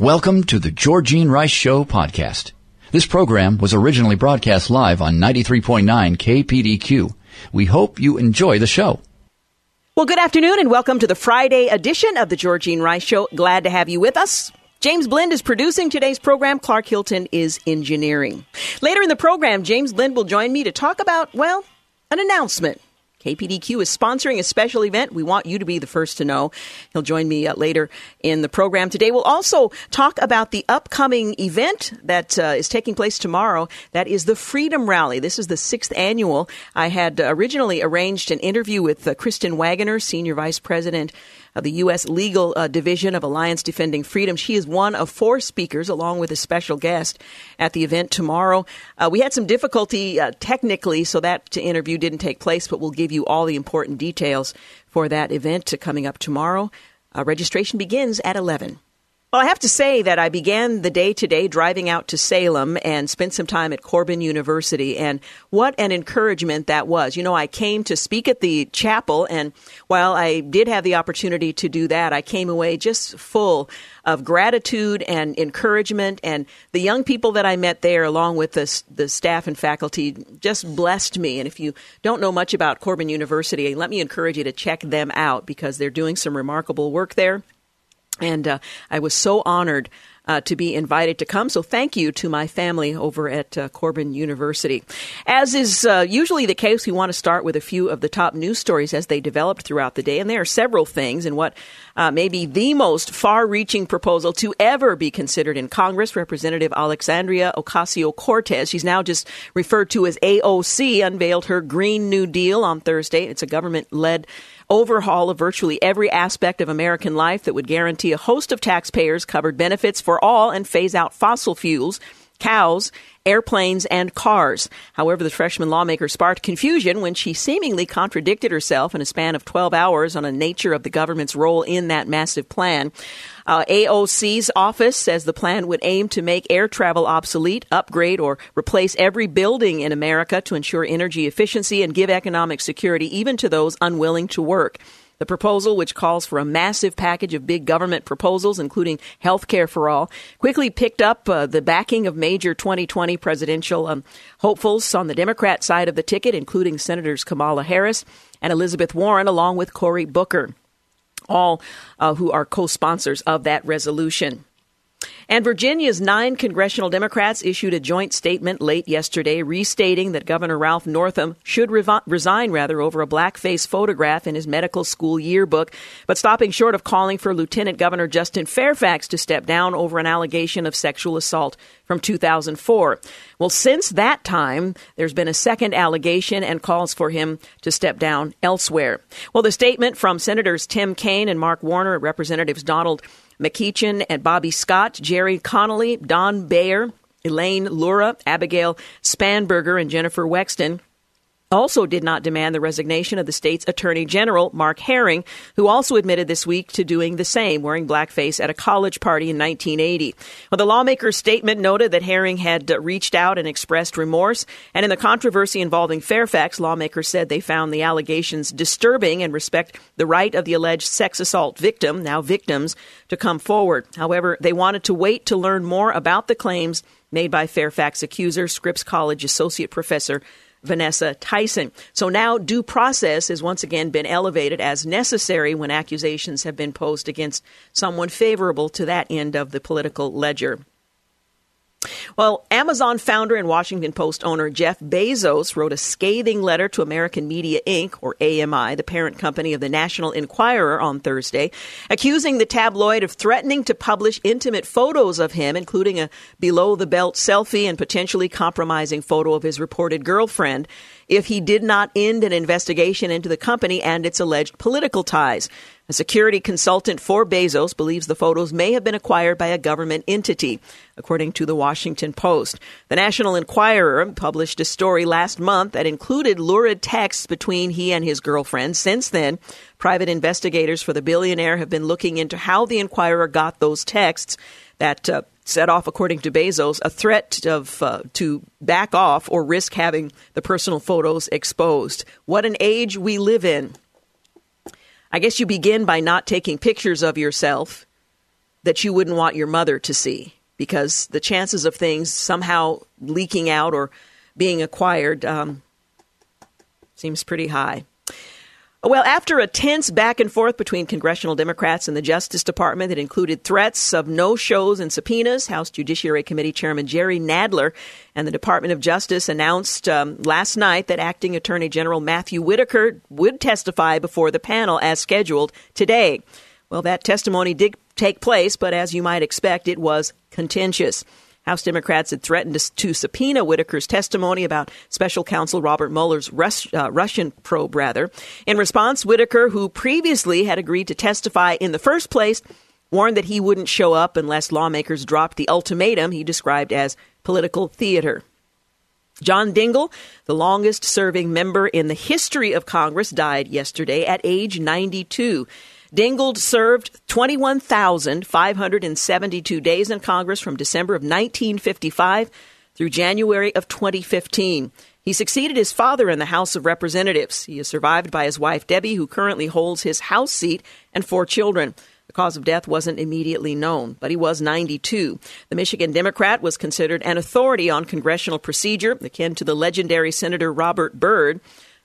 Welcome to the Georgine Rice Show podcast. This program was originally broadcast live on 93.9 KPDQ. We hope you enjoy the show. Well, good afternoon and welcome to the Friday edition of the Georgine Rice Show. Glad to have you with us. James Blend is producing today's program. Clark Hilton is engineering. Later in the program, James Blend will join me to talk about, well, an announcement KPDQ is sponsoring a special event. We want you to be the first to know. He'll join me uh, later in the program today. We'll also talk about the upcoming event that uh, is taking place tomorrow. That is the Freedom Rally. This is the sixth annual. I had originally arranged an interview with uh, Kristen Waggoner, Senior Vice President of the U.S. Legal uh, Division of Alliance Defending Freedom. She is one of four speakers, along with a special guest, at the event tomorrow. Uh, we had some difficulty uh, technically, so that interview didn't take place, but we'll give you all the important details for that event coming up tomorrow. Uh, registration begins at 11. Well, I have to say that I began the day today driving out to Salem and spent some time at Corban University, and what an encouragement that was. You know, I came to speak at the chapel, and while I did have the opportunity to do that, I came away just full of gratitude and encouragement, and the young people that I met there, along with the, the staff and faculty, just blessed me. And if you don't know much about Corban University, let me encourage you to check them out because they're doing some remarkable work there. And uh, I was so honored uh, to be invited to come. So thank you to my family over at uh, Corban University. As is uh, usually the case, we want to start with a few of the top news stories as they developed throughout the day. And there are several things in what uh, may be the most far reaching proposal to ever be considered in Congress. Representative Alexandria Ocasio Cortez, she's now just referred to as AOC, unveiled her Green New Deal on Thursday. It's a government led overhaul of virtually every aspect of American life that would guarantee a host of taxpayers covered benefits for all and phase out fossil fuels cows, airplanes, and cars. However, the freshman lawmaker sparked confusion when she seemingly contradicted herself in a span of 12 hours on the nature of the government's role in that massive plan. Uh, AOC's office says the plan would aim to make air travel obsolete, upgrade or replace every building in America to ensure energy efficiency and give economic security even to those unwilling to work. The proposal, which calls for a massive package of big government proposals, including health care for all, quickly picked up uh, the backing of major 2020 presidential um, hopefuls on the Democrat side of the ticket, including Senators Kamala Harris and Elizabeth Warren, along with Cory Booker all uh, who are co sponsors of that resolution. And Virginia's nine congressional Democrats issued a joint statement late yesterday restating that Governor Ralph Northam should resign rather over a blackface photograph in his medical school yearbook, but stopping short of calling for Lieutenant Governor Justin Fairfax to step down over an allegation of sexual assault from 2004. Well, since that time, there's been a second allegation and calls for him to step down elsewhere. Well, the statement from Senators Tim Kaine and Mark Warner, Representatives Donald McEachin and Bobby Scott, Gerry Connolly, Don Beyer, Elaine Luria, Abigail Spanberger, and Jennifer Wexton also did not demand the resignation of the state's attorney general, Mark Herring, who also admitted this week to doing the same, wearing blackface at a college party in 1980. Well, the lawmaker's statement noted that Herring had uh, reached out and expressed remorse, and in the controversy involving Fairfax, lawmakers said they found the allegations disturbing and respect the right of the alleged sex assault victim, now victims, to come forward. However, they wanted to wait to learn more about the claims made by Fairfax accuser, Scripps College associate professor Vanessa Tyson. So now due process has once again been elevated as necessary when accusations have been posed against someone favorable to that end of the political ledger. Well, Amazon founder and Washington Post owner Jeff Bezos wrote a scathing letter to American Media Inc., or AMI, the parent company of the National Enquirer, on Thursday, accusing the tabloid of threatening to publish intimate photos of him, including a below the belt selfie and potentially compromising photo of his reported girlfriend, if he did not end an investigation into the company and its alleged political ties. A security consultant for Bezos believes the photos may have been acquired by a government entity, according to the Washington Post. The National Enquirer published a story last month that included lurid texts between he and his girlfriend. Since then, private investigators for the billionaire have been looking into how the Enquirer got those texts that uh, set off, according to Bezos, a threat of uh, to back off or risk having the personal photos exposed. What an age we live in! I guess you begin by not taking pictures of yourself that you wouldn't want your mother to see because the chances of things somehow leaking out or being acquired um, seems pretty high. Well, after a tense back and forth between congressional Democrats and the Justice Department that included threats of no shows and subpoenas, House Judiciary Committee Chairman Jerry Nadler and the Department of Justice announced um, last night that Acting Attorney General Matthew Whitaker would testify before the panel as scheduled today. Well, that testimony did take place, but as you might expect, it was contentious. House Democrats had threatened to, subpoena Whitaker's testimony about special counsel Robert Mueller's Rus- uh, Russian probe, rather. In response, Whitaker, who previously had agreed to testify in the first place, warned that he wouldn't show up unless lawmakers dropped the ultimatum he described as political theater. John Dingell, the longest serving member in the history of Congress, died yesterday at age 92. Dingell served 21,572 days in Congress from December of 1955 through January of 2015. He succeeded his father in the House of Representatives. He is survived by his wife, Debbie, who currently holds his House seat, and four children. The cause of death wasn't immediately known, but he was 92. The Michigan Democrat was considered an authority on congressional procedure, akin to the legendary Senator Robert Byrd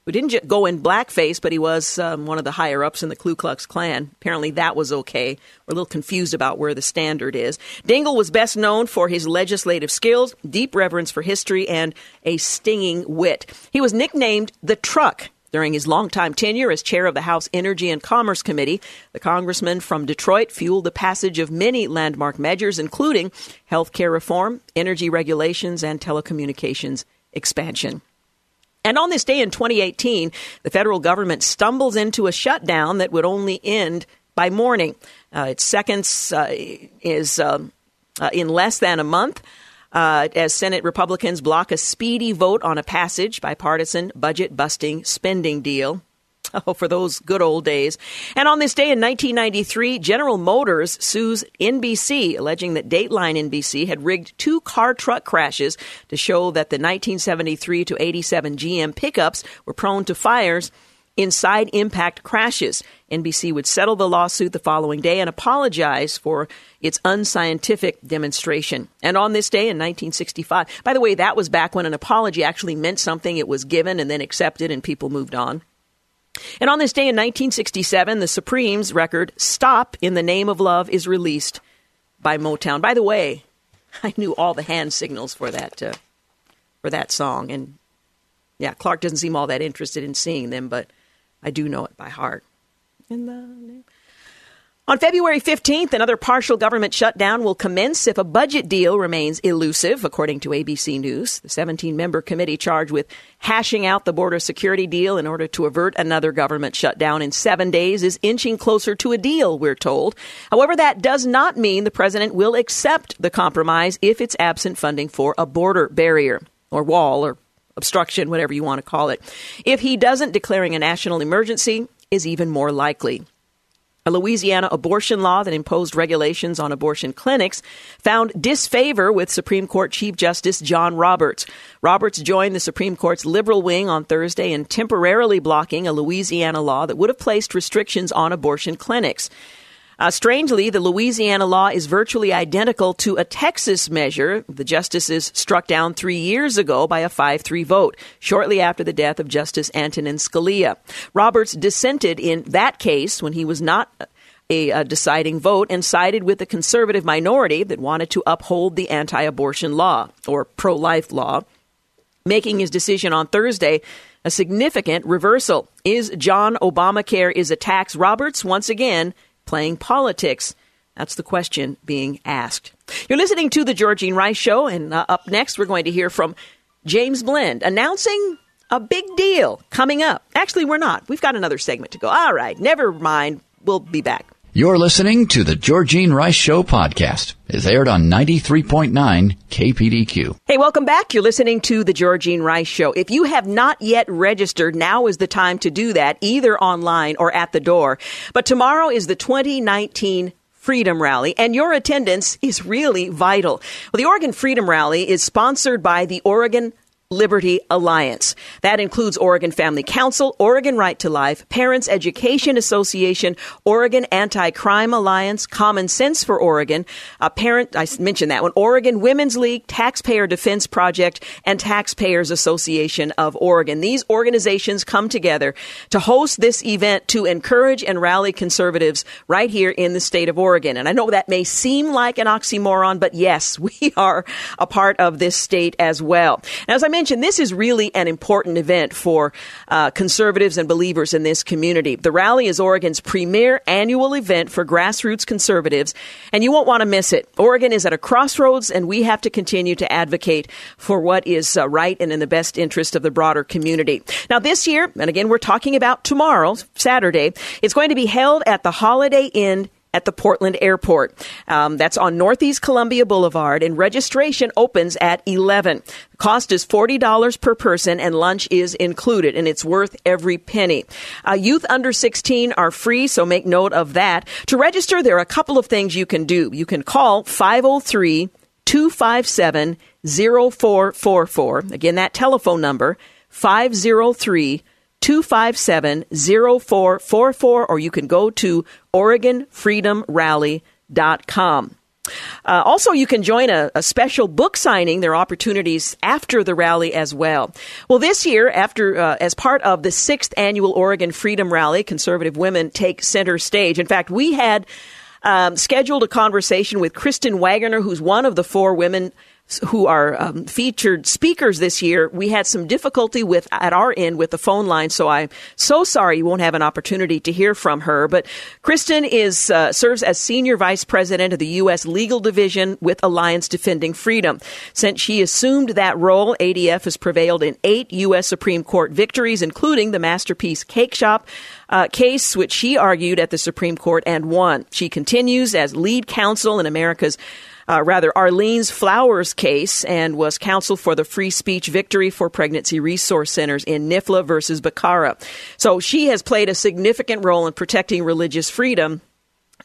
who didn't go in blackface, but he was um, one of the higher ups in the Ku Klux Klan. Apparently, that was okay. We're a little confused about where the standard is. Dingell was best known for his legislative skills, deep reverence for history, and a stinging wit. He was nicknamed the Truck. During his longtime tenure as chair of the House Energy and Commerce Committee, the congressman from Detroit fueled the passage of many landmark measures, including health care reform, energy regulations, and telecommunications expansion. And on this day in 2018, the federal government stumbles into a shutdown that would only end by morning. Uh, its seconds uh, is um, uh, in less than a month. Uh, as Senate Republicans block a speedy vote on a passage bipartisan budget busting spending deal. Oh, for those good old days. And on this day in 1993, General Motors sues NBC, alleging that Dateline NBC had rigged two car truck crashes to show that the 1973 to 87 GM pickups were prone to fires inside impact crashes. NBC would settle the lawsuit the following day and apologize for its unscientific demonstration. And on this day in 1965, by the way, that was back when an apology actually meant something. It was given and then accepted and people moved on. And on this day in 1967, the Supremes record Stop in the Name of Love is released by Motown. By the way, I knew all the hand signals for that uh, for that song and yeah, Clark doesn't seem all that interested in seeing them, but I do know it by heart. In the name on February 15th, another partial government shutdown will commence if a budget deal remains elusive, according to ABC News. The 17 member committee charged with hashing out the border security deal in order to avert another government shutdown in seven days is inching closer to a deal, we're told. However, that does not mean the president will accept the compromise if it's absent funding for a border barrier or wall or obstruction, whatever you want to call it. If he doesn't, declaring a national emergency is even more likely. A Louisiana abortion law that imposed regulations on abortion clinics found disfavor with Supreme Court Chief Justice John Roberts. Roberts joined the Supreme Court's liberal wing on Thursday in temporarily blocking a Louisiana law that would have placed restrictions on abortion clinics. Uh, strangely, the Louisiana law is virtually identical to a Texas measure the justices struck down three years ago by a 5 3 vote, shortly after the death of Justice Antonin Scalia. Roberts dissented in that case when he was not a, a deciding vote and sided with the conservative minority that wanted to uphold the anti abortion law, or pro life law, making his decision on Thursday a significant reversal. Is John Obamacare is a tax? Roberts once again playing politics? That's the question being asked. You're listening to the Georgine Rice Show, and uh, up next, we're going to hear from James Blend announcing a big deal coming up. Actually, we're not. We've got another segment to go. All right, never mind we'll be back. You're listening to the Georgine Rice Show podcast. It's aired on 93.9 KPDQ. Hey, welcome back. You're listening to the Georgine Rice Show. If you have not yet registered, now is the time to do that, either online or at the door. But tomorrow is the 2019 Freedom Rally, and your attendance is really vital. Well, the Oregon Freedom Rally is sponsored by the Oregon Liberty Alliance. That includes Oregon Family Council, Oregon Right to Life, Parents Education Association, Oregon Anti-Crime Alliance, Common Sense for Oregon, a parent, I mentioned that one, Oregon Women's League, Taxpayer Defense Project, and Taxpayers Association of Oregon. These organizations come together to host this event to encourage and rally conservatives right here in the state of Oregon. And I know that may seem like an oxymoron, but yes, we are a part of this state as well. Now, as I mentioned, this is really an important event for uh, conservatives and believers in this community. The rally is Oregon's premier annual event for grassroots conservatives, and you won't want to miss it. Oregon is at a crossroads, and we have to continue to advocate for what is uh, right and in the best interest of the broader community. Now, this year, and again, we're talking about tomorrow, Saturday, it's going to be held at the Holiday Inn at the Portland Airport. Um, that's on Northeast Columbia Boulevard, and registration opens at 11. The cost is $40 per person, and lunch is included, and it's worth every penny. Uh, youth under 16 are free, so make note of that. To register, there are a couple of things you can do. You can call 503 257 0444. Again, that telephone number, 503 257 0444, or you can go to OregonFreedomRally.com. Uh, also, you can join a, a, special book signing. There are opportunities after the rally as well. Well, this year, after uh, as part of the sixth annual Oregon Freedom Rally, conservative women take center stage. In fact, we had um, scheduled a conversation with Kristen Waggoner, who's one of the four women who are um, featured speakers this year, we had some difficulty with at our end with the phone line. So I'm so sorry you won't have an opportunity to hear from her. But Kristen is uh, serves as senior vice president of the U.S. Legal Division with Alliance Defending Freedom. Since she assumed that role, ADF has prevailed in eight U.S. Supreme Court victories, including the Masterpiece Cake Shop. Uh, case which she argued at the Supreme Court and won. She continues as lead counsel in America's uh, rather Arlene's Flowers case and was counsel for the free speech victory for pregnancy resource centers in NIFLA versus Becerra. So she has played a significant role in protecting religious freedom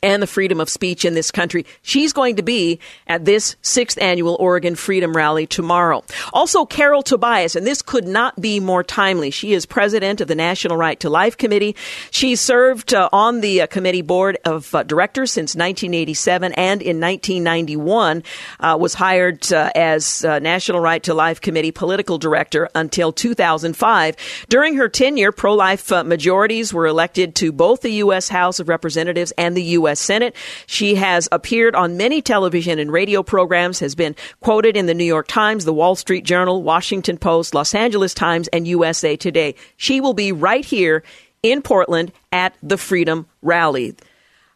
and the freedom of speech in this country. She's going to be at this sixth annual Oregon Freedom Rally tomorrow. Also, Carol Tobias, and this could not be more timely. She is president of the National Right to Life Committee. She served uh, on the uh, committee board of uh, directors since 1987 and in 1991 uh, was hired uh, as uh, National Right to Life Committee political director until 2005. During her tenure, pro-life majorities were elected to both the U.S. House of Representatives and the U.S. U.S. Senate. She has appeared on many television and radio programs, has been quoted in the New York Times, the Wall Street Journal, Washington Post, Los Angeles Times, and USA Today. She will be right here in Portland at the Freedom Rally.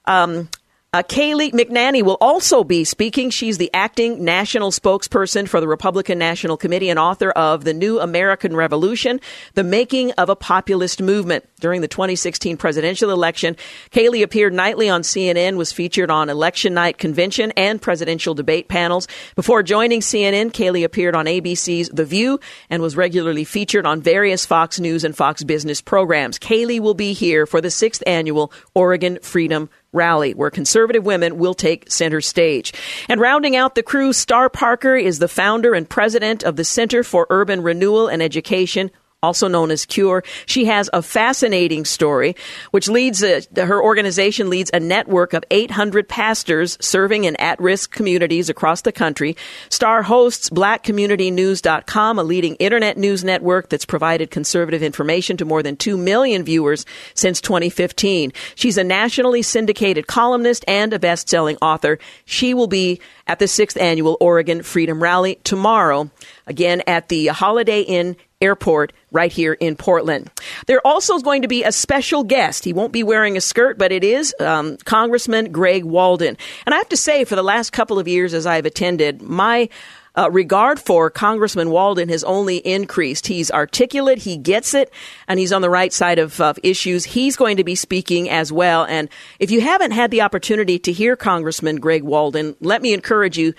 Um, uh, Kayleigh McEnany will also be speaking. She's the acting national spokesperson for the Republican National Committee and author of The New American Revolution, The Making of a Populist Movement. During the 2016 presidential election, Kayleigh appeared nightly on CNN, was featured on election night convention and presidential debate panels. Before joining CNN, Kayleigh appeared on ABC's The View and was regularly featured on various Fox News and Fox Business programs. Kayleigh will be here for the sixth annual Oregon Freedom rally where conservative women will take center stage. And rounding out the crew, Star Parker is the founder and president of the Center for Urban Renewal and Education, also known as Cure. She has a fascinating story, which leads a, her organization leads a network of 800 pastors serving in at-risk communities across the country. Star hosts blackcommunitynews.com, a leading internet news network that's provided conservative information to more than 2 million viewers since 2015. She's a nationally syndicated columnist and a best-selling author. She will be at the 6th annual Oregon Freedom Rally tomorrow, again at the Holiday Inn Airport right here in Portland. There also is going to be a special guest. He won't be wearing a skirt, but it is um, Congressman Greg Walden. And I have to say, for the last couple of years as I've attended, my uh, regard for Congressman Walden has only increased. He's articulate, he gets it, and he's on the right side of, of issues. He's going to be speaking as well. And if you haven't had the opportunity to hear Congressman Greg Walden, let me encourage you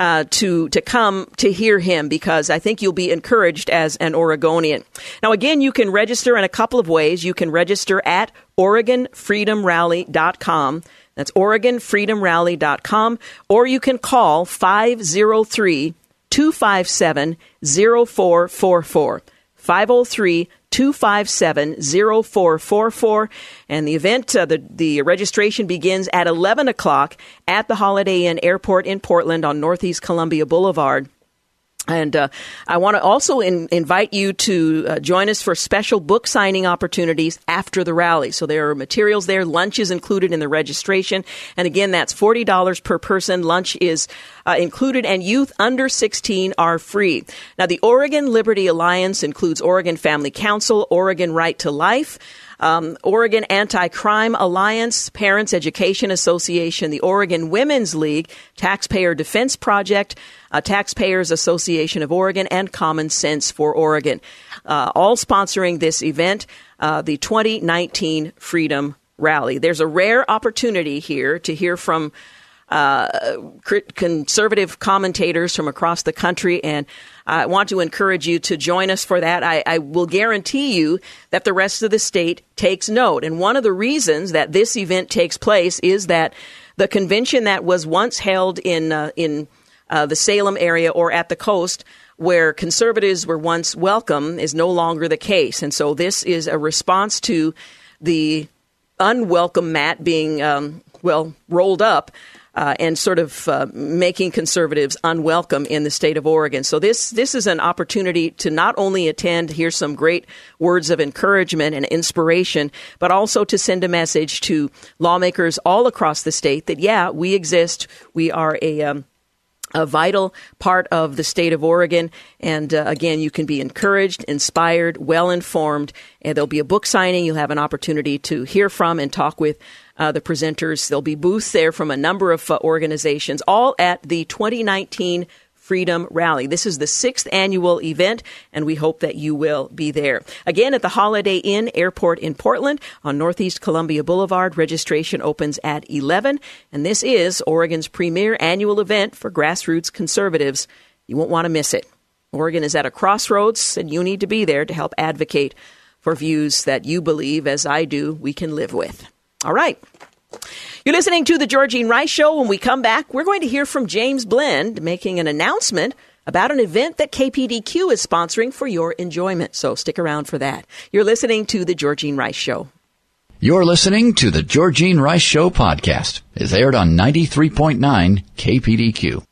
uh, to to come to hear him because I think you'll be encouraged as an Oregonian. Now, again, you can register in a couple of ways. You can register at OregonFreedomRally.com. That's OregonFreedomRally.com, or you can call 503 257 0444. 503 257 0444. And the event, uh, the, the registration begins at 11 o'clock at the Holiday Inn Airport in Portland on Northeast Columbia Boulevard. And uh, I want to also in, invite you to uh, join us for special book signing opportunities after the rally. So there are materials there. Lunch is included in the registration. And again, that's $40 per person. Lunch is uh, included, and youth under 16 are free. Now, the Oregon Liberty Alliance includes Oregon Family Council, Oregon Right to Life, um, Oregon Anti Crime Alliance, Parents Education Association, the Oregon Women's League, Taxpayer Defense Project, uh, Taxpayers Association of Oregon, and Common Sense for Oregon, uh, all sponsoring this event, uh, the 2019 Freedom Rally. There's a rare opportunity here to hear from uh, conservative commentators from across the country, and I want to encourage you to join us for that. I, I, will guarantee you that the rest of the state takes note. And one of the reasons that this event takes place is that the convention that was once held in uh, in uh, the Salem area or at the coast where conservatives were once welcome is no longer the case. And so this is a response to the unwelcome mat being, um, well, rolled up uh, and sort of uh, making conservatives unwelcome in the state of Oregon. So this this is an opportunity to not only attend, hear some great words of encouragement and inspiration, but also to send a message to lawmakers all across the state that yeah, we exist. We are a um, a vital part of the state of Oregon. And uh, again, you can be encouraged, inspired, well informed, and there'll be a book signing. You'll have an opportunity to hear from and talk with uh, the presenters. There'll be booths there from a number of uh, organizations, all at the 2019 Freedom Rally. This is the sixth annual event, and we hope that you will be there. Again, at the Holiday Inn Airport in Portland on Northeast Columbia Boulevard. Registration opens at 11, and this is Oregon's premier annual event for grassroots conservatives. You won't want to miss it. Oregon is at a crossroads, and you need to be there to help advocate for views that you believe, as I do, we can live with. All right. You're listening to the Georgine Rice Show. When we come back, we're going to hear from James Blend making an announcement about an event that KPDQ is sponsoring for your enjoyment. So stick around for that. You're listening to the Georgine Rice Show. You're listening to the Georgine Rice Show podcast. It's aired on 93.9 KPDQ.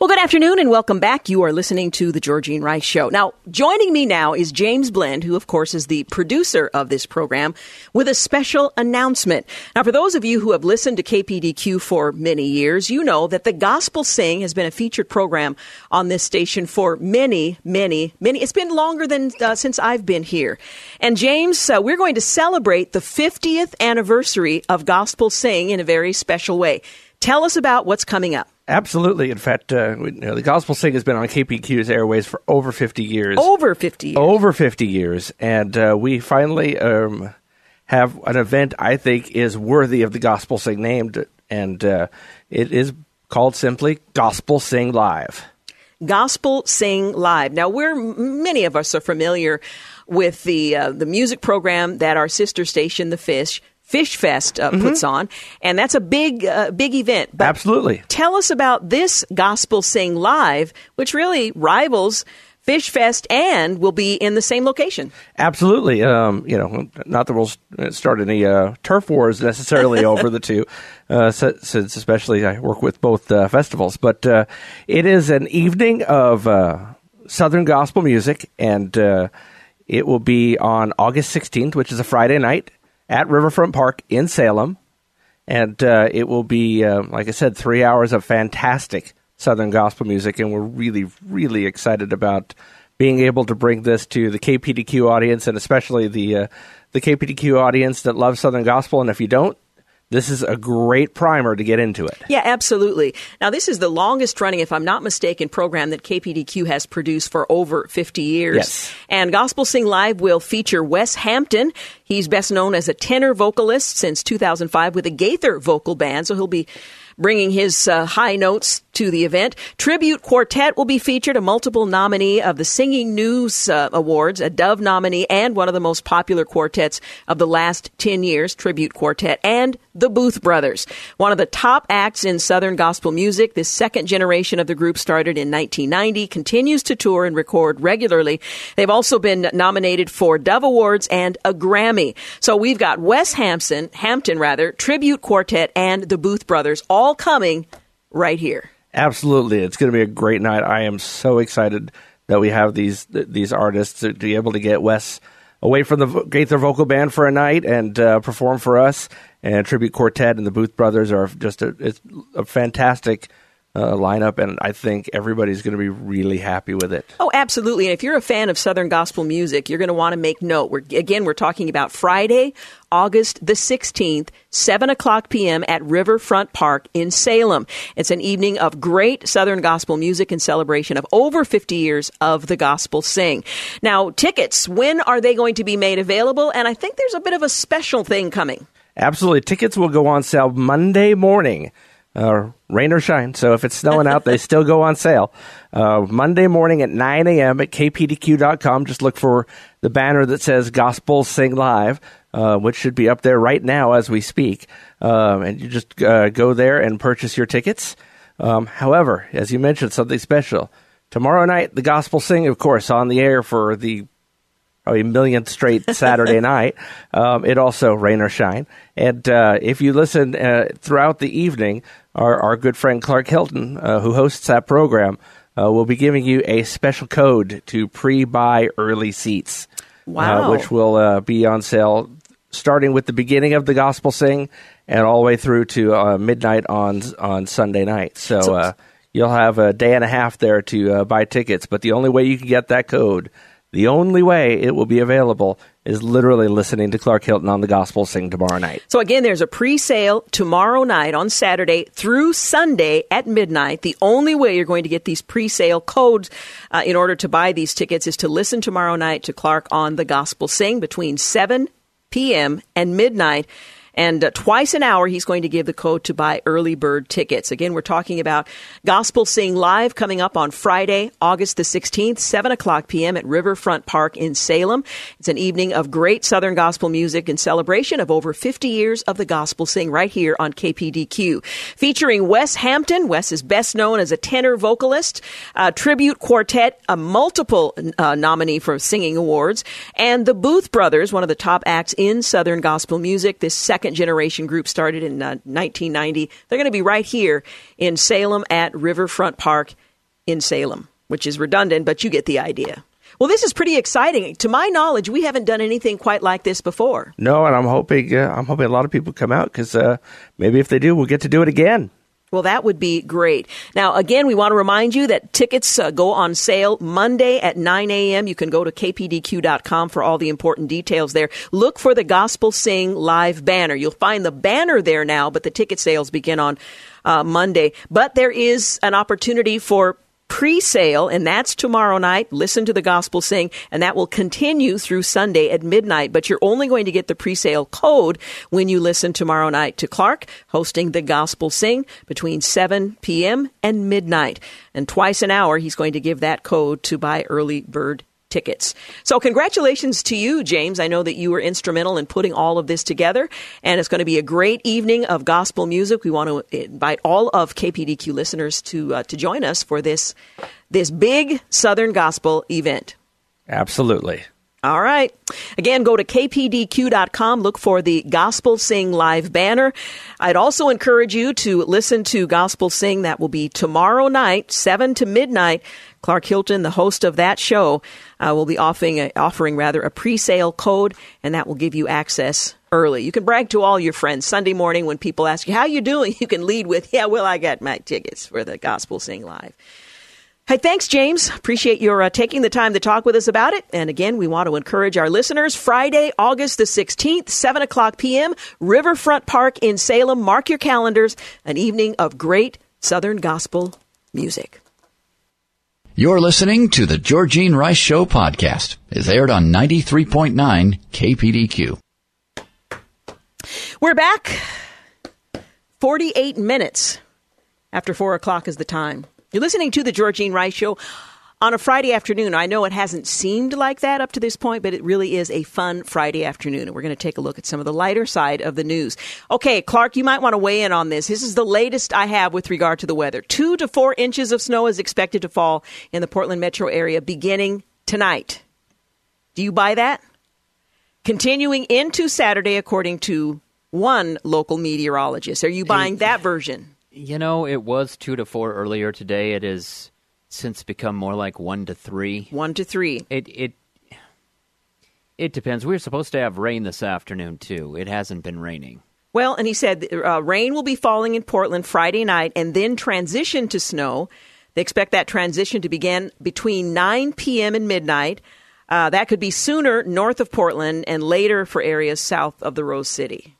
Well, good afternoon and welcome back. You are listening to the Georgine Rice Show. Now, joining me now is James Blend, who, of course, is the producer of this program, with a special announcement. Now, for those of you who have listened to KPDQ for many years, you know that the Gospel Sing has been a featured program on this station for many, many, many. It's been longer than uh, since I've been here. And James, uh, we're going to celebrate the 50th anniversary of Gospel Sing in a very special way. Tell us about what's coming up. Absolutely. In fact, uh, you know, the Gospel Sing has been on KPQ's airways for over 50 years. Over 50 years. Over 50 years. And uh, we finally um, have an event I think is worthy of the Gospel Sing named, and uh, it is called simply Gospel Sing Live. Gospel Sing Live. Now, we're many of us are familiar with the uh, the music program that our sister station, The Fish, Fish Fest uh, mm-hmm. puts on, and that's a big, uh, big event. But Absolutely. Tell us about this Gospel Sing Live, which really rivals Fish Fest and will be in the same location. Absolutely. Um, you know, not that we'll start any uh, turf wars necessarily over the two, uh, since especially I work with both uh, festivals. But uh, it is an evening of uh, Southern gospel music, and uh, it will be on August 16th, which is a Friday night at Riverfront Park in Salem. And uh, it will be, uh, like I said, three hours of fantastic Southern gospel music. And we're really, really excited about being able to bring this to the KPDQ audience and especially the, uh, the KPDQ audience that loves Southern gospel. And if you don't, this is a great primer to get into it. Yeah, absolutely. Now, this is the longest running, if I'm not mistaken, program that KPDQ has produced for over 50 years. Yes. And Gospel Sing Live will feature Wes Hampton. He's best known as a tenor vocalist since 2005 with the Gaither Vocal Band, so he'll be bringing his uh, high notes to the event. Tribute Quartet will be featured, a multiple nominee of the Singing News uh, Awards, a Dove nominee, and one of the most popular quartets of the last 10 years, Tribute Quartet, and the Booth Brothers, one of the top acts in Southern gospel music. This second generation of the group started in 1990, continues to tour and record regularly. They've also been nominated for Dove Awards and a Grammy. So we've got Wes Hampton, Hampton rather, Tribute Quartet, and the Booth Brothers all coming right here. Absolutely, it's going to be a great night. I am so excited that we have these these artists to be able to get Wes away from the Gaither Vocal Band for a night and uh, perform for us. And Tribute Quartet and the Booth Brothers are just a, it's a fantastic uh, lineup, and I think everybody's going to be really happy with it. Oh, absolutely! And if you're a fan of Southern gospel music, you're going to want to make note. We're again, we're talking about Friday, August the 16th, 7 o'clock p.m. at Riverfront Park in Salem. It's an evening of great Southern gospel music in celebration of over 50 years of the gospel sing. Now, tickets, when are they going to be made available? And I think there's a bit of a special thing coming. Absolutely. Tickets will go on sale Monday morning uh, rain or shine. So if it's snowing out, they still go on sale. Uh, Monday morning at 9 a.m. at kpdq.com. Just look for the banner that says Gospel Sing Live, uh, which should be up there right now as we speak. Um, and you just uh, go there and purchase your tickets. Um, however, as you mentioned, something special. Tomorrow night, the Gospel Sing, of course, on the air for the probably millionth straight Saturday night. Um, it also rain or shine. And uh, if you listen uh, throughout the evening, our, our good friend Clark Hilton, uh, who hosts that program, uh, will be giving you a special code to pre-buy early seats. Uh, wow. which will uh, be on sale starting with the beginning of the gospel sing and all the way through to midnight on on Sunday night. So, so you'll have a day and a half there to buy tickets. But the only way you can get that code the only way it will be available is literally listening to Clark Hilton on the Gospel Sing tomorrow night. So again, there's a pre-sale tomorrow night on Saturday through Sunday at midnight. The only way you're going to get these pre-sale codes uh, in order to buy these tickets is to listen tomorrow night to Clark on the Gospel Sing between 7 p.m. and midnight. And uh, twice an hour, he's going to give the code to buy early bird tickets. Again, we're talking about Gospel Sing Live coming up on Friday, August the 16th, 7 o'clock p.m. at Riverfront Park in Salem. It's an evening of great Southern gospel music in celebration of over 50 years of the Gospel Sing right here on KPDQ. Featuring Wes Hampton. Wes is best known as a tenor vocalist, a tribute quartet, a multiple uh, nominee for singing awards, and the Booth Brothers, one of the top acts in Southern gospel music. This second second generation group started in uh, 1990. They're going to be right here in Salem at Riverfront Park in Salem, which is redundant, but you get the idea. Well, this is pretty exciting. To my knowledge, we haven't done anything quite like this before. No, and I'm hoping uh, I'm hoping a lot of people come out because uh, maybe if they do, we'll get to do it again. Well, that would be great. Now, again, we want to remind you that tickets uh, go on sale Monday at 9 a.m. You can go to kpdq.com for all the important details there. Look for the Gospel Sing live banner. You'll find the banner there now, but the ticket sales begin on uh, Monday. But there is an opportunity for pre-sale, and that's tomorrow night. Listen to the gospel sing, and that will continue through Sunday at midnight. But you're only going to get the pre-sale code when you listen tomorrow night to Clark hosting the gospel sing between 7 p.m. and midnight. And twice an hour, he's going to give that code to buy early bird tickets. So, congratulations to you, James. I know that you were instrumental in putting all of this together, and it's going to be a great evening of gospel music. We want to invite all of KPDQ listeners to uh, to join us for this this big Southern gospel event. Absolutely. All right. Again, go to kpdq.com, look for the Gospel Sing live banner. I'd also encourage you to listen to Gospel Sing. That will be tomorrow night, 7 to midnight. Clark Hilton, the host of that show, uh, will be offering, a, offering rather a pre-sale code, and that will give you access early. You can brag to all your friends Sunday morning when people ask you how you doing. You can lead with, "Yeah, well, I got my tickets for the Gospel Sing live." Hey, thanks, James. Appreciate your uh, taking the time to talk with us about it. And again, we want to encourage our listeners Friday, August the 16th, 7 o'clock p.m., Riverfront Park in Salem. Mark your calendars, an evening of great Southern gospel music. You're listening to the Georgine Rice Show podcast. It's aired on 93.9 KPDQ. We're back. 48 minutes after 4 o'clock is the time. You're listening to the Georgine Rice Show on a Friday afternoon. I know it hasn't seemed like that up to this point, but it really is a fun Friday afternoon. And we're going to take a look at some of the lighter side of the news. Okay, Clark, you might want to weigh in on this. This is the latest I have with regard to the weather. Two to four inches of snow is expected to fall in the Portland metro area beginning tonight. Do you buy that? Continuing into Saturday, according to one local meteorologist. Are you buying that version? You know, it was two to four earlier today. It has since become more like one to three. One to three. It it it depends. We were supposed to have rain this afternoon too. It hasn't been raining. Well, and he said uh, rain will be falling in Portland Friday night and then transition to snow. They expect that transition to begin between 9 p.m. and midnight. Uh, that could be sooner north of Portland and later for areas south of the Rose City.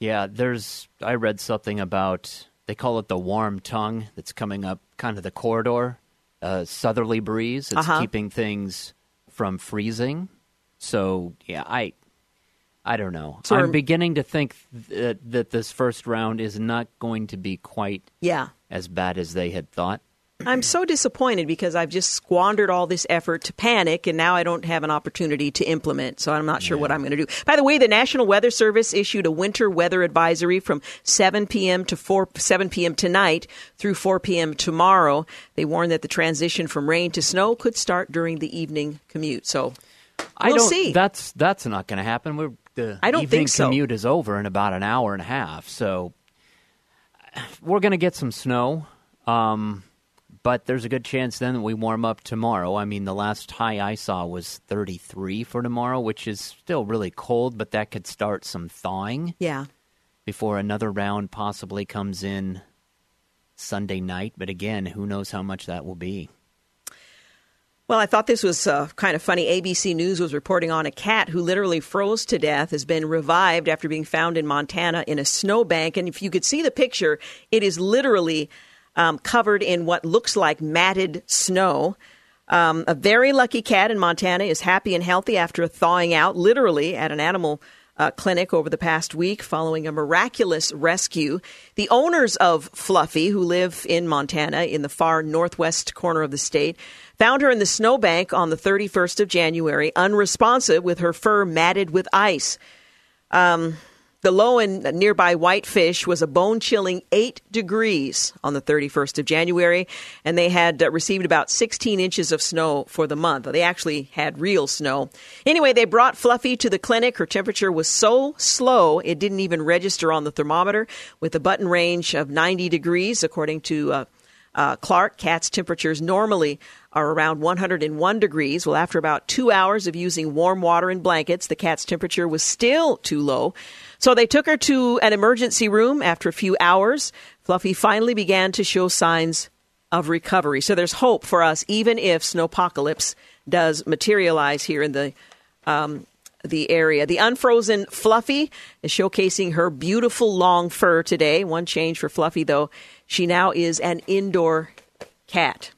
Yeah, there's. I read something about they call it the warm tongue that's coming up kind of the corridor, uh, southerly breeze. It's Uh-huh. keeping things from freezing. So yeah, I, I don't know. So I'm beginning to think that, that this first round is not going to be quite Yeah. as bad as they had thought. I'm so disappointed because I've just squandered all this effort to panic, and now I don't have an opportunity to implement. So I'm not sure what I'm going to do. By the way, the National Weather Service issued a winter weather advisory from 7 p.m. to 4 7 p.m. tonight through 4 p.m. tomorrow. They warned that the transition from rain to snow could start during the evening commute. So I We'll don't. see. That's that's not going to happen. We're, the I don't evening think so. commute is over in about an hour and a half, so we're going to get some snow. Um, but there's a good chance then that we warm up tomorrow. I mean, the last high I saw was 33 for tomorrow, which is still really cold, but that could start some thawing yeah. before another round possibly comes in Sunday night. But again, who knows how much that will be. Well, I thought this was uh, kind of funny. ABC News was reporting on a cat who literally froze to death has been revived after being found in Montana in a snowbank. And if you could see the picture, it is literally um, covered in what looks like matted snow. Um, a very lucky cat in Montana is happy and healthy after thawing out, literally at an animal uh, clinic over the past week following a miraculous rescue. The owners of Fluffy, who live in Montana in the far northwest corner of the state, found her in the snowbank on the 31st of January, unresponsive with her fur matted with ice. Um, the low in nearby Whitefish was a bone chilling 8 degrees on the 31st of January, and they had uh, received about 16 inches of snow for the month. They actually had real snow. Anyway, they brought Fluffy to the clinic. Her temperature was so slow it didn't even register on the thermometer, with a button range of 90 degrees, according to uh, uh, Clark. Cats' temperatures normally are around 101 degrees. Well, after about two hours of using warm water and blankets, the cat's temperature was still too low. So they took her to an emergency room. After a few hours, Fluffy finally began to show signs of recovery. So there's hope for us, even if snowpocalypse does materialize here in the um, the area. The unfrozen Fluffy is showcasing her beautiful long fur today. One change for Fluffy, though, she now is an indoor cat.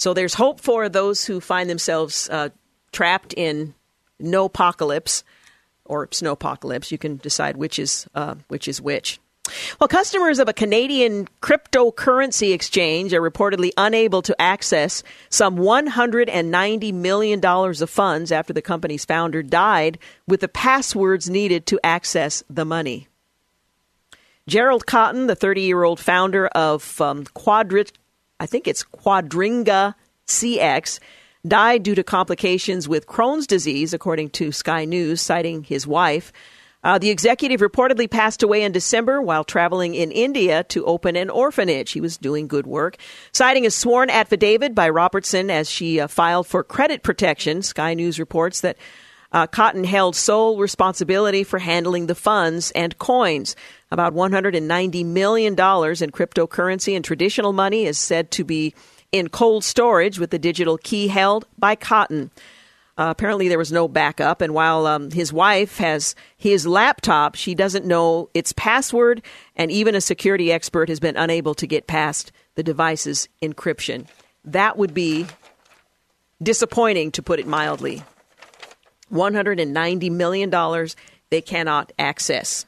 So there's hope for those who find themselves uh, trapped in no apocalypse or snow apocalypse. You can decide which is uh, which is which. Well, customers of a Canadian cryptocurrency exchange are reportedly unable to access some $190 million of funds after the company's founder died with the passwords needed to access the money. Gerald Cotten, the 30 year old founder of um, I think it's Quadringa CX, died due to complications with Crohn's disease, according to Sky News, citing his wife. Uh, the executive reportedly passed away in December while traveling in India to open an orphanage. He was doing good work. Citing a sworn affidavit by Robertson as she uh, filed for credit protection, Sky News reports that uh, Cotten held sole responsibility for handling the funds and coins. About $190 million in cryptocurrency and traditional money is said to be in cold storage with the digital key held by Cotten. Uh, apparently, there was no backup, and while um, his wife has his laptop, she doesn't know its password, and even a security expert has been unable to get past the device's encryption. That would be disappointing, to put it mildly. $190 million they cannot access.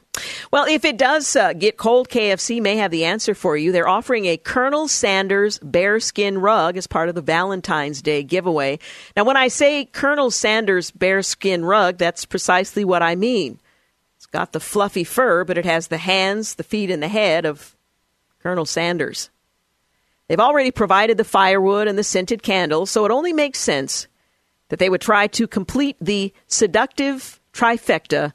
Well, if it does uh, get cold, KFC may have the answer for you. They're offering a Colonel Sanders bearskin rug as part of the Valentine's Day giveaway. Now, when I say Colonel Sanders bearskin rug, that's precisely what I mean. It's got the fluffy fur, but it has the hands, the feet, and the head of Colonel Sanders. They've already provided the firewood and the scented candles, so it only makes sense that they would try to complete the seductive trifecta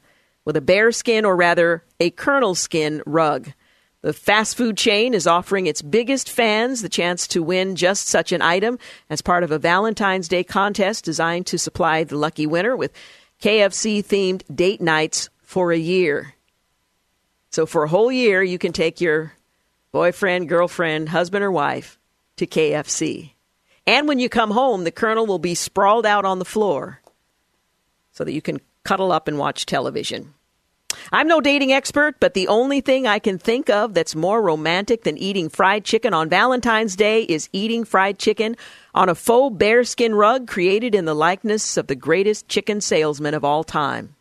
with a bearskin or rather a colonel skin rug. The fast food chain is offering its biggest fans the chance to win just such an item as part of a Valentine's Day contest designed to supply the lucky winner with KFC themed date nights for a year. So, for a whole year, you can take your boyfriend, girlfriend, husband, or wife to KFC. And when you come home, the colonel will be sprawled out on the floor so that you can cuddle up and watch television. I'm no dating expert, but the only thing I can think of that's more romantic than eating fried chicken on Valentine's Day is eating fried chicken on a faux bearskin rug created in the likeness of the greatest chicken salesman of all time.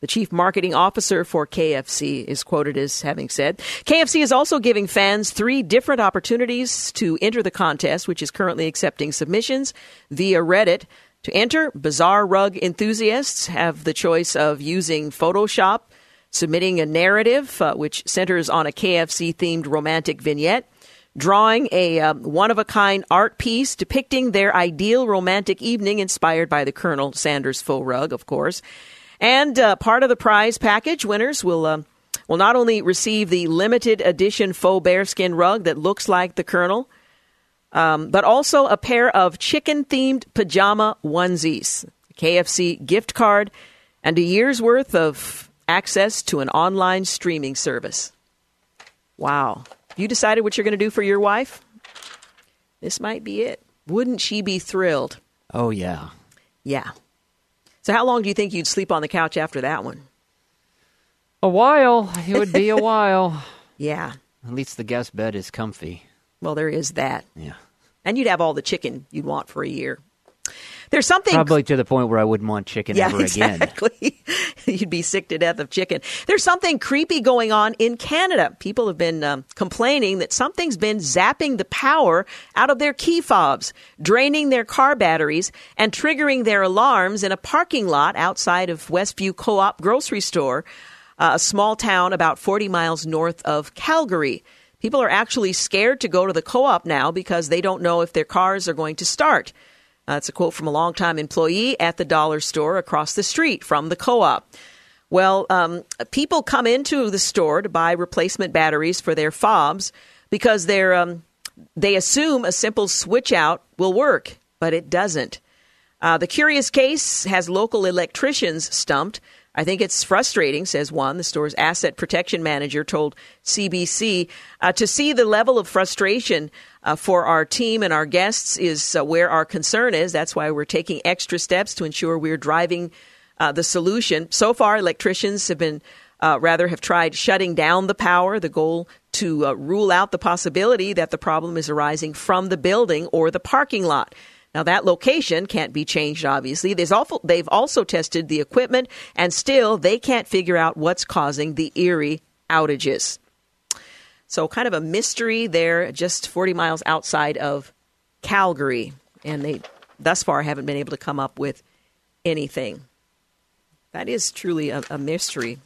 The chief marketing officer for KFC is quoted as having said KFC is also giving fans three different opportunities to enter the contest, which is currently accepting submissions via Reddit. To enter, bizarre rug enthusiasts have the choice of using Photoshop, submitting a narrative uh, which centers on a KFC themed romantic vignette, drawing a uh, one of a kind art piece depicting their ideal romantic evening inspired by the Colonel Sanders faux rug, of course. And uh, part of the prize package, winners will uh, will not only receive the limited edition faux bearskin rug that looks like the Colonel, um, but also a pair of chicken themed pajama onesies, KFC gift card, and a year's worth of access to an online streaming service. Wow. You decided what you're going to do for your wife? This might be it. Wouldn't she be thrilled? Oh, yeah. Yeah. So, how long do you think you'd sleep on the couch after that one? A while. It would be a while. Yeah. At least the guest bed is comfy. Well, there is that. Yeah. And you'd have all the chicken you'd want for a year. There's something Probably to the point where I wouldn't want chicken yeah, ever again. exactly. You'd be sick to death of chicken. There's something creepy going on in Canada. People have been um, complaining that something's been zapping the power out of their key fobs, draining their car batteries, and triggering their alarms in a parking lot outside of Westview Co-op grocery store, uh, a small town about 40 miles north of Calgary. People are actually scared to go to the co-op now because they don't know if their cars are going to start. That's a quote from a longtime employee at the dollar store across the street from the co op. Well, um, people come into the store to buy replacement batteries for their fobs because they're, um, they assume a simple switch out will work, but it doesn't. Uh, the curious case has local electricians stumped. I think it's frustrating, says one. The store's asset protection manager told CBC. Uh, to see the level of frustration uh, for our team and our guests is uh, where our concern is. That's why we're taking extra steps to ensure we're driving uh, the solution. So far, electricians have been uh, rather have tried shutting down the power. The goal to uh, rule out the possibility that the problem is arising from the building or the parking lot. Now that location can't be changed, obviously. They've also tested the equipment and still they can't figure out what's causing the eerie outages. So kind of a mystery there, just 40 miles outside of Calgary. And they thus far haven't been able to come up with anything. That is truly a, a mystery.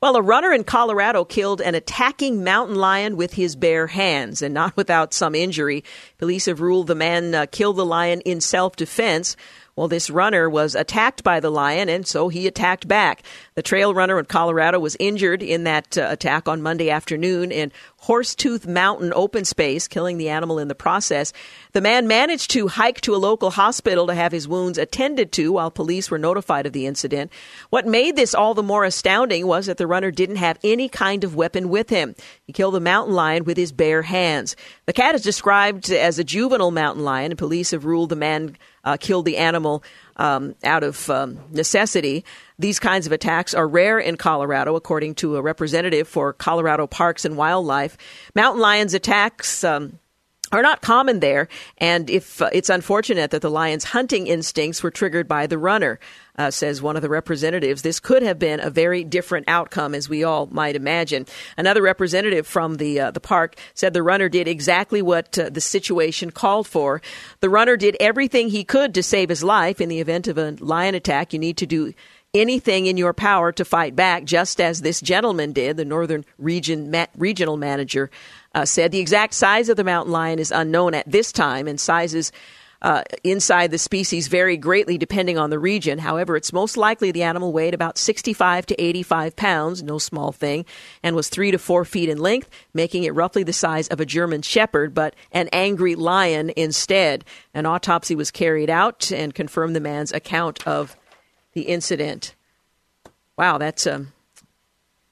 Well, a runner in Colorado killed an attacking mountain lion with his bare hands and not without some injury. Police have ruled the man uh, killed the lion in self defense. Well, this runner was attacked by the lion, and so he attacked back. The trail runner in Colorado was injured in that uh, attack on Monday afternoon in Horsetooth Mountain open space, killing the animal in the process. The man managed to hike to a local hospital to have his wounds attended to while police were notified of the incident. What made this all the more astounding was that the runner didn't have any kind of weapon with him. He killed the mountain lion with his bare hands. The cat is described as a juvenile mountain lion, and police have ruled the man uh, killed the animal um, out of um, necessity. These kinds of attacks are rare in Colorado, according to a representative for Colorado Parks and Wildlife. Mountain lions attacks. Um, are not common there, and if uh, it's unfortunate that the lion's hunting instincts were triggered by the runner, uh, says one of the representatives. This could have been a very different outcome, as we all might imagine. Another representative from the uh, the park said the runner did exactly what uh, the situation called for. The runner did everything he could to save his life. In the event of a lion attack, you need to do anything in your power to fight back, just as this gentleman did, the Northern Region ma- Regional Manager uh, said. The exact size of the mountain lion is unknown at this time, and sizes uh, inside the species vary greatly depending on the region. However, it's most likely the animal weighed about 65 to 85 pounds, no small thing, and was three to four feet in length, making it roughly the size of a German shepherd, but an angry lion instead. An autopsy was carried out and confirmed the man's account of the incident. Wow, that's um,